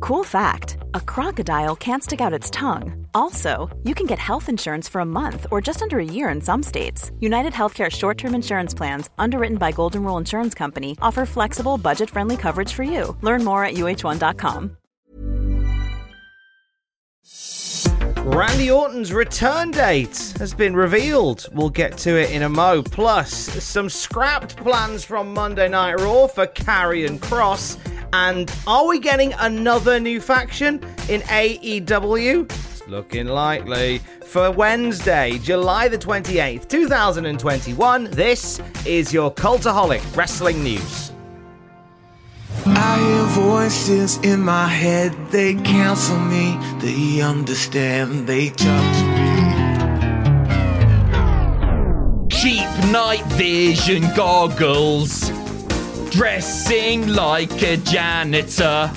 Cool fact a crocodile can't stick out its tongue. Also, you can get health insurance for a month or just under a year in some states. United Healthcare short term insurance plans, underwritten by Golden Rule Insurance Company, offer flexible, budget friendly coverage for you. Learn more at uh1.com. Randy Orton's return date has been revealed. We'll get to it in a mo. Plus, some scrapped plans from Monday Night Raw for Karrion Kross. And are we getting another new faction in AEW? It's looking likely. For Wednesday, July the 28th, 2021, this is your Cultaholic Wrestling News. I hear voices in my head, they counsel me, they understand, they talk to me. Cheap night vision goggles, dressing like a janitor,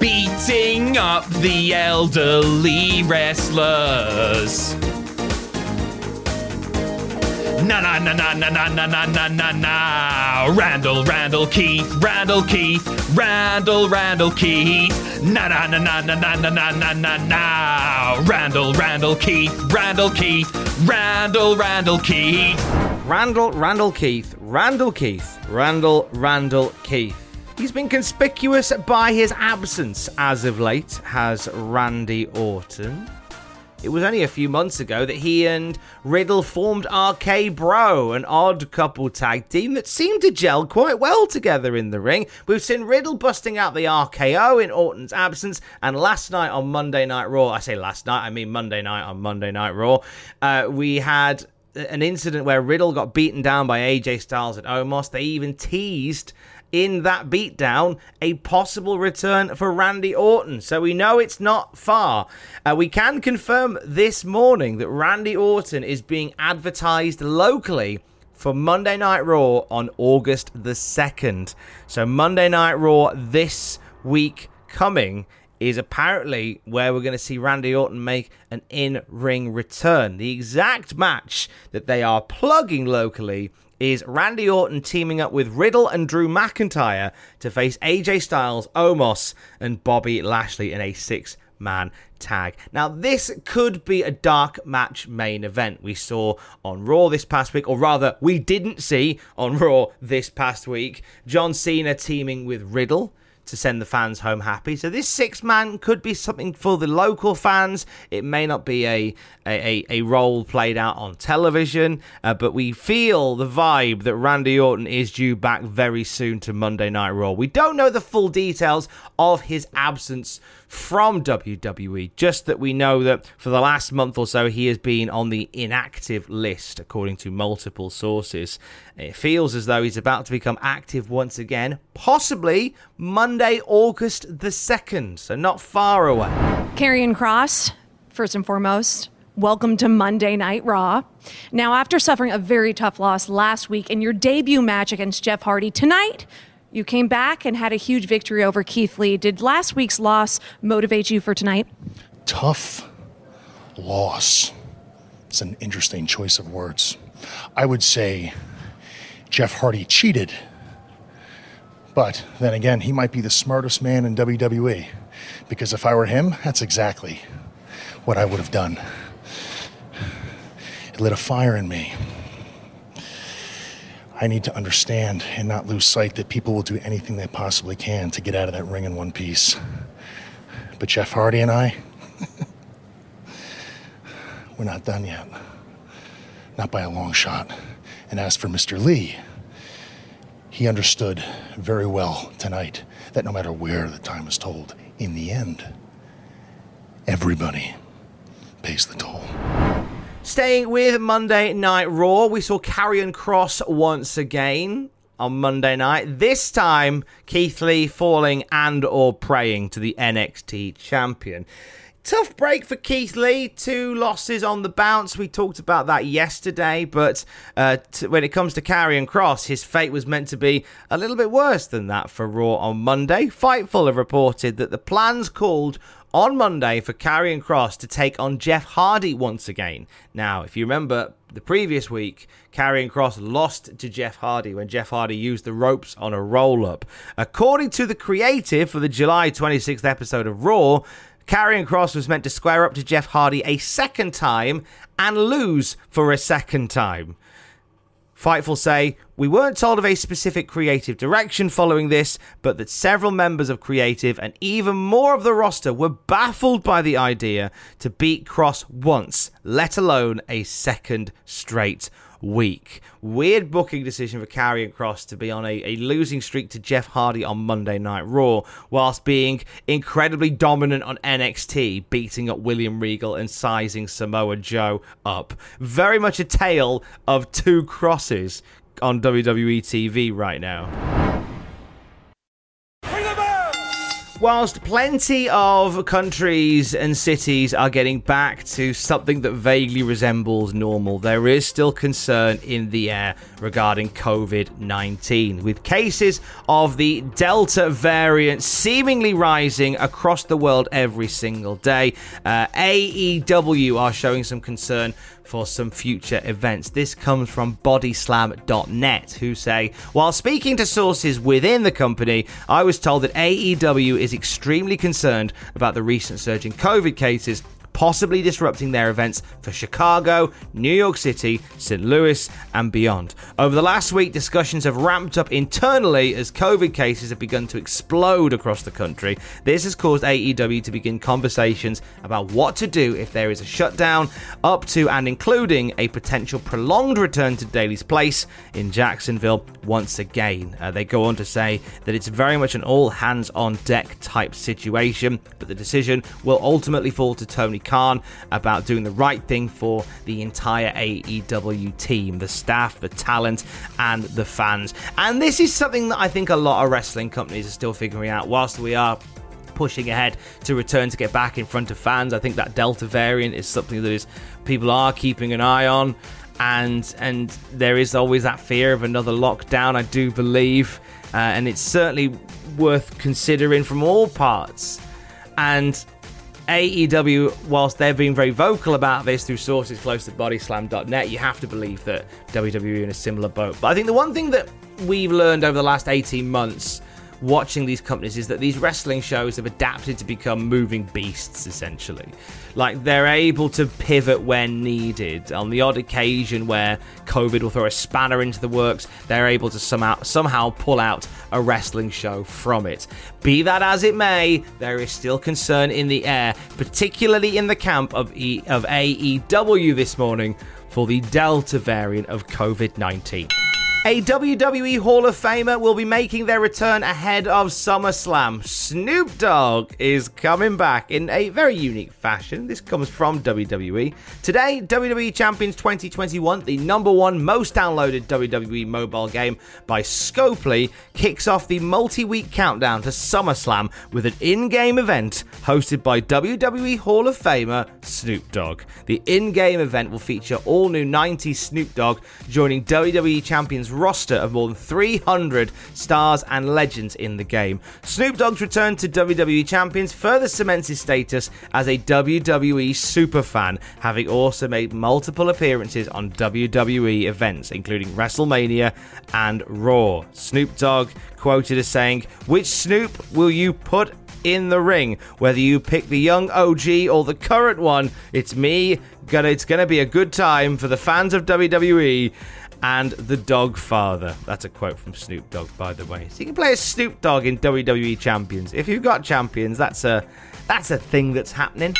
beating up the elderly wrestlers. Na na na na na na na na na na na. Randall, Randall Keith, Randall Keith, Randall, Randall Keith. Na na na na na na na na na na na. Randall, Randall Keith, Randall Keith, Randall, Randall Keith. Randall, Randall Keith, Randall Keith, Randall, Randall Keith. He's been conspicuous by his absence as of late, has Randy Orton. It was only a few months ago that he and Riddle formed RK Bro, an odd couple tag team that seemed to gel quite well together in the ring. We've seen Riddle busting out the RKO in Orton's absence, and last night on Monday Night Raw, I say last night, I mean Monday night on Monday Night Raw, uh, we had an incident where Riddle got beaten down by AJ Styles at Omos. They even teased in that beatdown a possible return for Randy Orton. So we know it's not far. Uh, we can confirm this morning that Randy Orton is being advertised locally for Monday Night Raw on August the 2nd. So Monday Night Raw this week coming is apparently where we're going to see Randy Orton make an in ring return. The exact match that they are plugging locally is Randy Orton teaming up with Riddle and Drew McIntyre to face AJ Styles, Omos, and Bobby Lashley in a six man tag. Now, this could be a dark match main event we saw on Raw this past week, or rather, we didn't see on Raw this past week. John Cena teaming with Riddle to send the fans home happy. So this six man could be something for the local fans. It may not be a a, a role played out on television, uh, but we feel the vibe that Randy Orton is due back very soon to Monday Night Raw. We don't know the full details of his absence from WWE, just that we know that for the last month or so he has been on the inactive list, according to multiple sources. It feels as though he's about to become active once again, possibly Monday, August the 2nd, so not far away. Karrion Kross, first and foremost. Welcome to Monday Night Raw. Now, after suffering a very tough loss last week in your debut match against Jeff Hardy, tonight you came back and had a huge victory over Keith Lee. Did last week's loss motivate you for tonight? Tough loss. It's an interesting choice of words. I would say Jeff Hardy cheated. But then again, he might be the smartest man in WWE. Because if I were him, that's exactly what I would have done. It lit a fire in me. I need to understand and not lose sight that people will do anything they possibly can to get out of that ring in one piece. But Jeff Hardy and I, we're not done yet. Not by a long shot. And as for Mr. Lee, he understood very well tonight that no matter where the time is told, in the end, everybody pays the toll. Staying with Monday Night Raw, we saw Karrion Kross once again on Monday night. This time, Keith Lee falling and or praying to the NXT champion. Tough break for Keith Lee. Two losses on the bounce. We talked about that yesterday, but uh, t- when it comes to Karrion Kross, his fate was meant to be a little bit worse than that for Raw on Monday. Fightful have reported that the plans called on Monday for Karrion Kross to take on Jeff Hardy once again. Now, if you remember the previous week, Karrion Kross lost to Jeff Hardy when Jeff Hardy used the ropes on a roll up. According to the creative for the July 26th episode of Raw, Karrion Kross was meant to square up to Jeff Hardy a second time and lose for a second time. Fightful say, We weren't told of a specific creative direction following this, but that several members of creative and even more of the roster were baffled by the idea to beat Kross once, let alone a second straight week. Weird booking decision for Karrion Kross to be on a, a losing streak to Jeff Hardy on Monday Night Raw, whilst being incredibly dominant on NXT, beating up William Regal and sizing Samoa Joe up. Very much a tale of two crosses on WWE TV right now. Whilst plenty of countries and cities are getting back to something that vaguely resembles normal, there is still concern in the air regarding COVID 19, with cases of the Delta variant seemingly rising across the world every single day. Uh, AEW are showing some concern for some future events. This comes from bodyslam.net, who say, while speaking to sources within the company, I was told that AEW is extremely concerned about the recent surge in COVID cases possibly disrupting their events for Chicago, New York City, St. Louis, and beyond. Over the last week, discussions have ramped up internally as COVID cases have begun to explode across the country. This has caused AEW to begin conversations about what to do if there is a shutdown, up to and including a potential prolonged return to Daily's Place in Jacksonville once again. Uh, they go on to say that it's very much an all hands on deck type situation, but the decision will ultimately fall to Tony Khan about doing the right thing for the entire AEW team, the staff, the talent, and the fans. And this is something that I think a lot of wrestling companies are still figuring out whilst we are pushing ahead to return to get back in front of fans. I think that Delta variant is something that is people are keeping an eye on and and there is always that fear of another lockdown I do believe uh, and it's certainly worth considering from all parts and AEW, whilst they're being very vocal about this through sources close to bodyslam.net, you have to believe that WWE in a similar boat. But I think the one thing that we've learned over the last 18 months watching these companies is that these wrestling shows have adapted to become moving beasts essentially. Like they're able to pivot when needed. On the odd occasion where covid will throw a spanner into the works they're able to somehow somehow pull out a wrestling show from it. Be that as it may there is still concern in the air particularly in the camp of, e- of AEW this morning for the delta variant of covid-19 a WWE Hall of Famer will be making their return ahead of SummerSlam. Snoop Dogg is coming back in a very unique fashion. This comes from WWE. Today, WWE Champions 2021, the number one most downloaded WWE mobile game by Scopely, kicks off the multi week countdown to SummerSlam with an in game event hosted by WWE Hall of Famer Snoop Dogg. The in game event will feature all new 90s Snoop Dogg joining WWE Champions roster of more than 300 stars and legends in the game. Snoop Dogg's return to WWE Champions further cements his status as a WWE superfan, having also made multiple appearances on WWE events, including WrestleMania and Raw. Snoop Dogg quoted as saying, Which Snoop will you put in the ring. Whether you pick the young OG or the current one, it's me. Gonna, it's to be a good time for the fans of WWE and the Dog Father. That's a quote from Snoop Dogg, by the way. So you can play as Snoop Dogg in WWE Champions. If you've got champions, that's a that's a thing that's happening.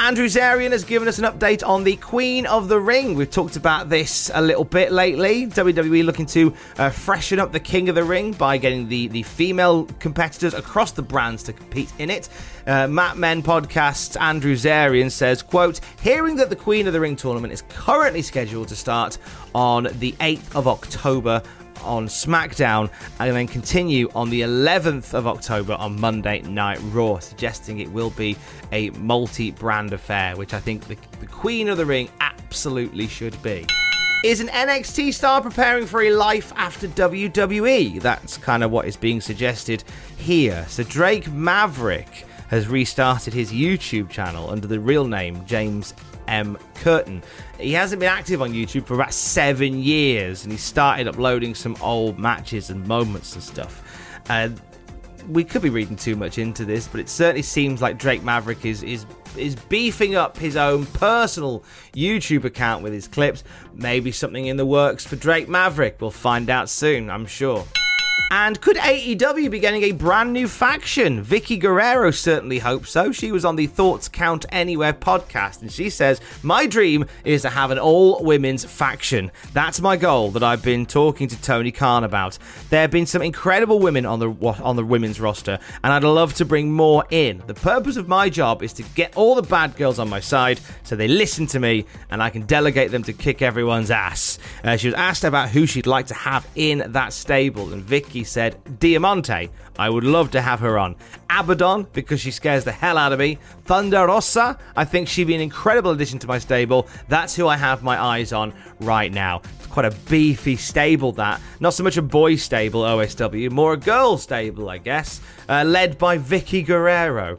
Andrew Zarian has given us an update on the Queen of the Ring. We've talked about this a little bit lately. WWE looking to uh, freshen up the King of the Ring by getting the, the female competitors across the brands to compete in it. Uh, Mat Men podcast Andrew Zarian says, quote, hearing that the Queen of the Ring tournament is currently scheduled to start on the 8th of October on SmackDown and then continue on the 11th of October on Monday Night Raw, suggesting it will be a multi brand affair, which I think the, the Queen of the Ring absolutely should be. Is an NXT star preparing for a life after WWE? That's kind of what is being suggested here. So Drake Maverick has restarted his YouTube channel under the real name James M. Curtin. He hasn't been active on YouTube for about seven years, and he started uploading some old matches and moments and stuff. Uh, we could be reading too much into this, but it certainly seems like Drake Maverick is is is beefing up his own personal YouTube account with his clips. Maybe something in the works for Drake Maverick. We'll find out soon, I'm sure. And could AEW be getting a brand new faction? Vickie Guerrero certainly hopes so. She was on the Thoughts Count Anywhere podcast, and she says, My dream is to have an all women's faction. That's my goal that I've been talking to Tony Khan about. There have been some incredible women on the on the women's roster, and I'd love to bring more in. The purpose of my job is to get all the bad girls on my side so they listen to me and I can delegate them to kick everyone's ass. Uh, she was asked about who she'd like to have in that stable, and Vickie said Diamante. I would love to have her on. Abaddon, because she scares the hell out of me. Thunder Rosa, I think she'd be an incredible addition to my stable. That's who I have my eyes on right now. It's quite a beefy stable, that. Not so much a boy stable, OSW, more a girl stable, I guess. Uh, led by Vickie Guerrero.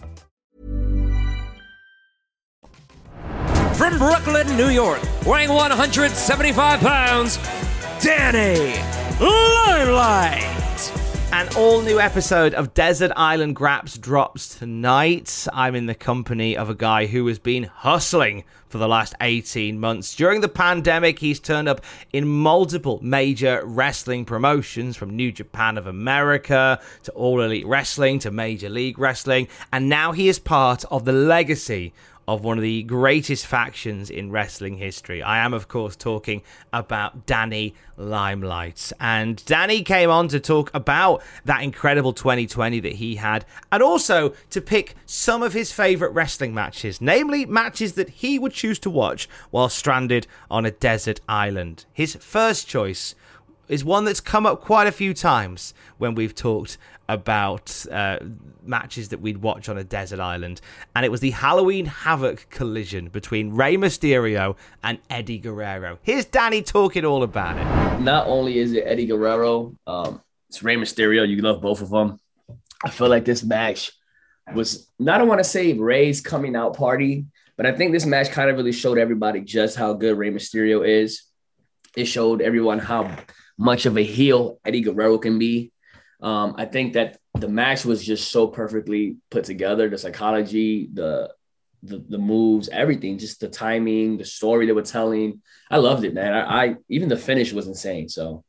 From Brooklyn, New York, weighing 175 pounds, Danny Limelight. An all new episode of Desert Island Graps drops tonight. I'm in the company of a guy who has been hustling for the last 18 months. During the pandemic, he's turned up in multiple major wrestling promotions from New Japan of America to All Elite Wrestling to Major League Wrestling, and now he is part of the legacy of one of the greatest factions in wrestling history. I am, of course, talking about Danny Limelight. And Danny came on to talk about that incredible 2020 that he had, and also to pick some of his favorite wrestling matches, namely matches that he would choose to watch while stranded on a desert island. His first choice is one that's come up quite a few times when we've talked about uh, matches that we'd watch on a desert island, and it was the Halloween Havoc collision between Rey Mysterio and Eddie Guerrero. Here's Danny talking all about it. not only is it Eddie Guerrero, um, it's Rey Mysterio. You love both of them. I feel like this match was not, I don't want to say Rey's coming out party, but I think this match kind of really showed everybody just how good Rey Mysterio is. It showed everyone how much of a heel Eddie Guerrero can be. Um, I think that the match was just so perfectly put together. The psychology, the the, the moves, everything, just the timing, the story they were telling. I loved it, man. I, I even the finish was insane. So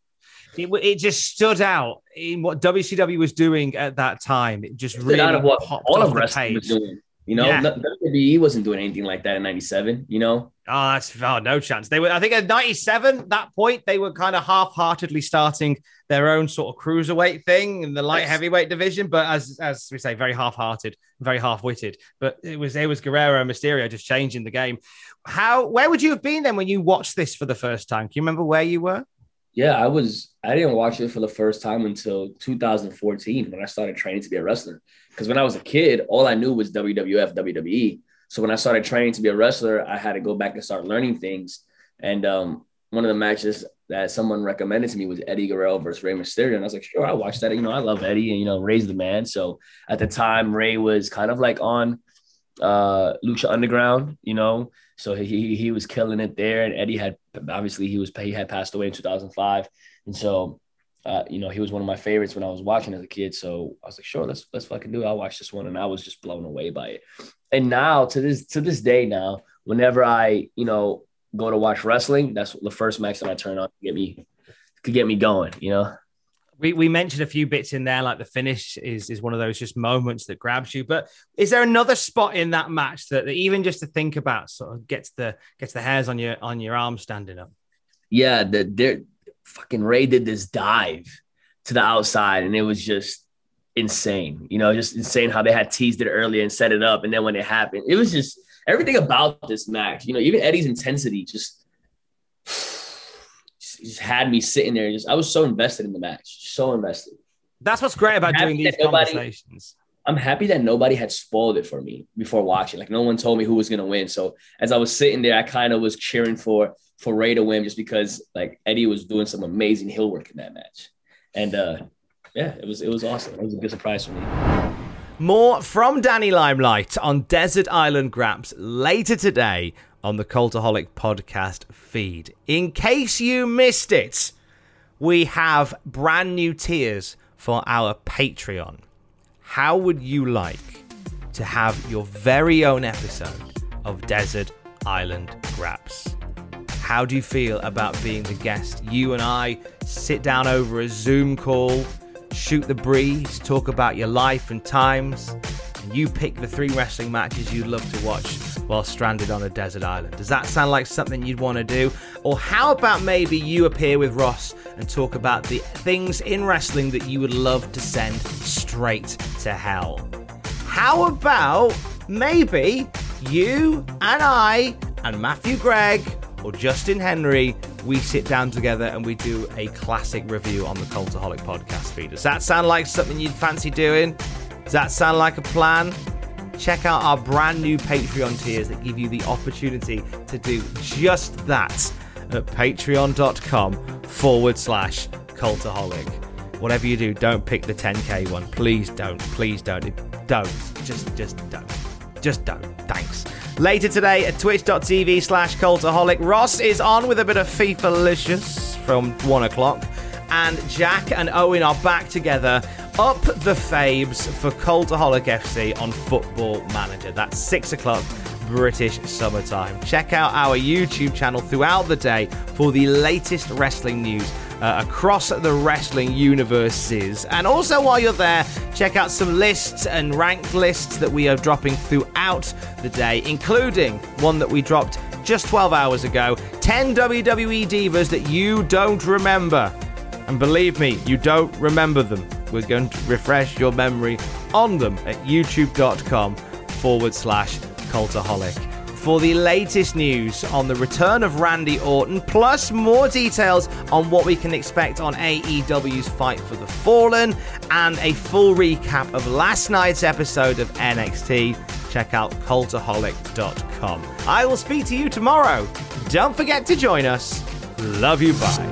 It, it just stood out in what WCW was doing at that time. It just Stood really out of what all of wrestling was doing. You know, Yeah. WWE wasn't doing anything like that in '97. You know, Oh, that's oh, no chance. They were, I think, at '97. That point, they were kind of half-heartedly starting their own sort of cruiserweight thing in the light Yes. heavyweight division. But as as we say, very half-hearted, very half-witted. But it was it was Guerrero and Mysterio just changing the game. How? Where would you have been then when you watched this for the first time? Can you remember where you were? Yeah, I was. I didn't watch it for the first time until 2014 when I started training to be a wrestler. Because when I was a kid, all I knew was WWF, WWE. So when I started training to be a wrestler, I had to go back and start learning things. And um, one of the matches that someone recommended to me was Eddie Guerrero versus Rey Mysterio. And I was like, sure, I'll watch that. You know, I love Eddie and, you know, Rey's the man. So at the time, Ray was kind of like on uh Lucha Underground, you know. So he he- was killing it there. And Eddie had obviously he was he had passed away in 2005. And so uh, you know, he was one of my favorites when I was watching as a kid. So I was like, sure, let's let's fucking do it. I'll watch this one. And I was just blown away by it. And now to this to this day now, whenever I, you know, go to watch wrestling, that's the first match that I turn on to get me to get me going, you know. We, we mentioned a few bits in there, like the finish is is one of those just moments that grabs you. But is there another spot in that match that, that even just to think about sort of gets the gets the hairs on your on your arm standing up? yeah, the there fucking Rey did this dive to the outside, and it was just insane. You know, just insane how they had teased it earlier and set it up, and then when it happened, it was just everything about this match. You know, even Eddie's intensity just just had me sitting there. Just I was so invested in the match, so invested. That's what's great about doing these nobody- conversations. I'm happy that nobody had spoiled it for me before watching. Like no one told me who was gonna win. So as I was sitting there, I kind of was cheering for for Rey to win just because like Eddie was doing some amazing heel work in that match. And uh yeah, it was it was awesome. It was a good surprise for me. More from Danny Limelight on Desert Island Graps later today on the Cultaholic podcast feed. In case you missed it, we have brand new tiers for our Patreon. How would you like to have your very own episode of Desert Island Graps? How do you feel about being the guest? You and I sit down over a Zoom call, shoot the breeze, talk about your life and times, and you pick the three wrestling matches you'd love to watch while stranded on a desert island. Does that sound like something you'd want to do? Or how about maybe you appear with Ross and talk about the things in wrestling that you would love to send straight to hell? How about maybe you and I and Matthew Gregg or Justin Henry, we sit down together and we do a classic review on the Cultaholic podcast feed. Does that sound like something you'd fancy doing? Does that sound like a plan? Check out our brand new Patreon tiers that give you the opportunity to do just that at patreon.com forward slash cultaholic. Whatever you do, don't pick the 10k one. Please don't. Please don't. Don't. Just just don't. Just don't. Thanks. Later today at twitch.tv slash cultaholic, Ross is on with a bit of FIFA-licious from one o'clock. And Jack and Owen are back together up the Fabes for Cultaholic FC on Football Manager. That's six o'clock British summertime. Check out our YouTube channel throughout the day for the latest wrestling news uh, across the wrestling universes. And also, while you're there, check out some lists and ranked lists that we are dropping throughout the day, including one that we dropped just 12 hours ago 10 WWE Divas that you don't remember. And believe me, you don't remember them. We're going to refresh your memory on them at youtube.com forward slash cultaholic. For the latest news on the return of Randy Orton, plus more details on what we can expect on AEW's Fight for the Fallen, and a full recap of last night's episode of NXT, check out cultaholic.com. I will speak to you tomorrow. Don't forget to join us. Love you, bye.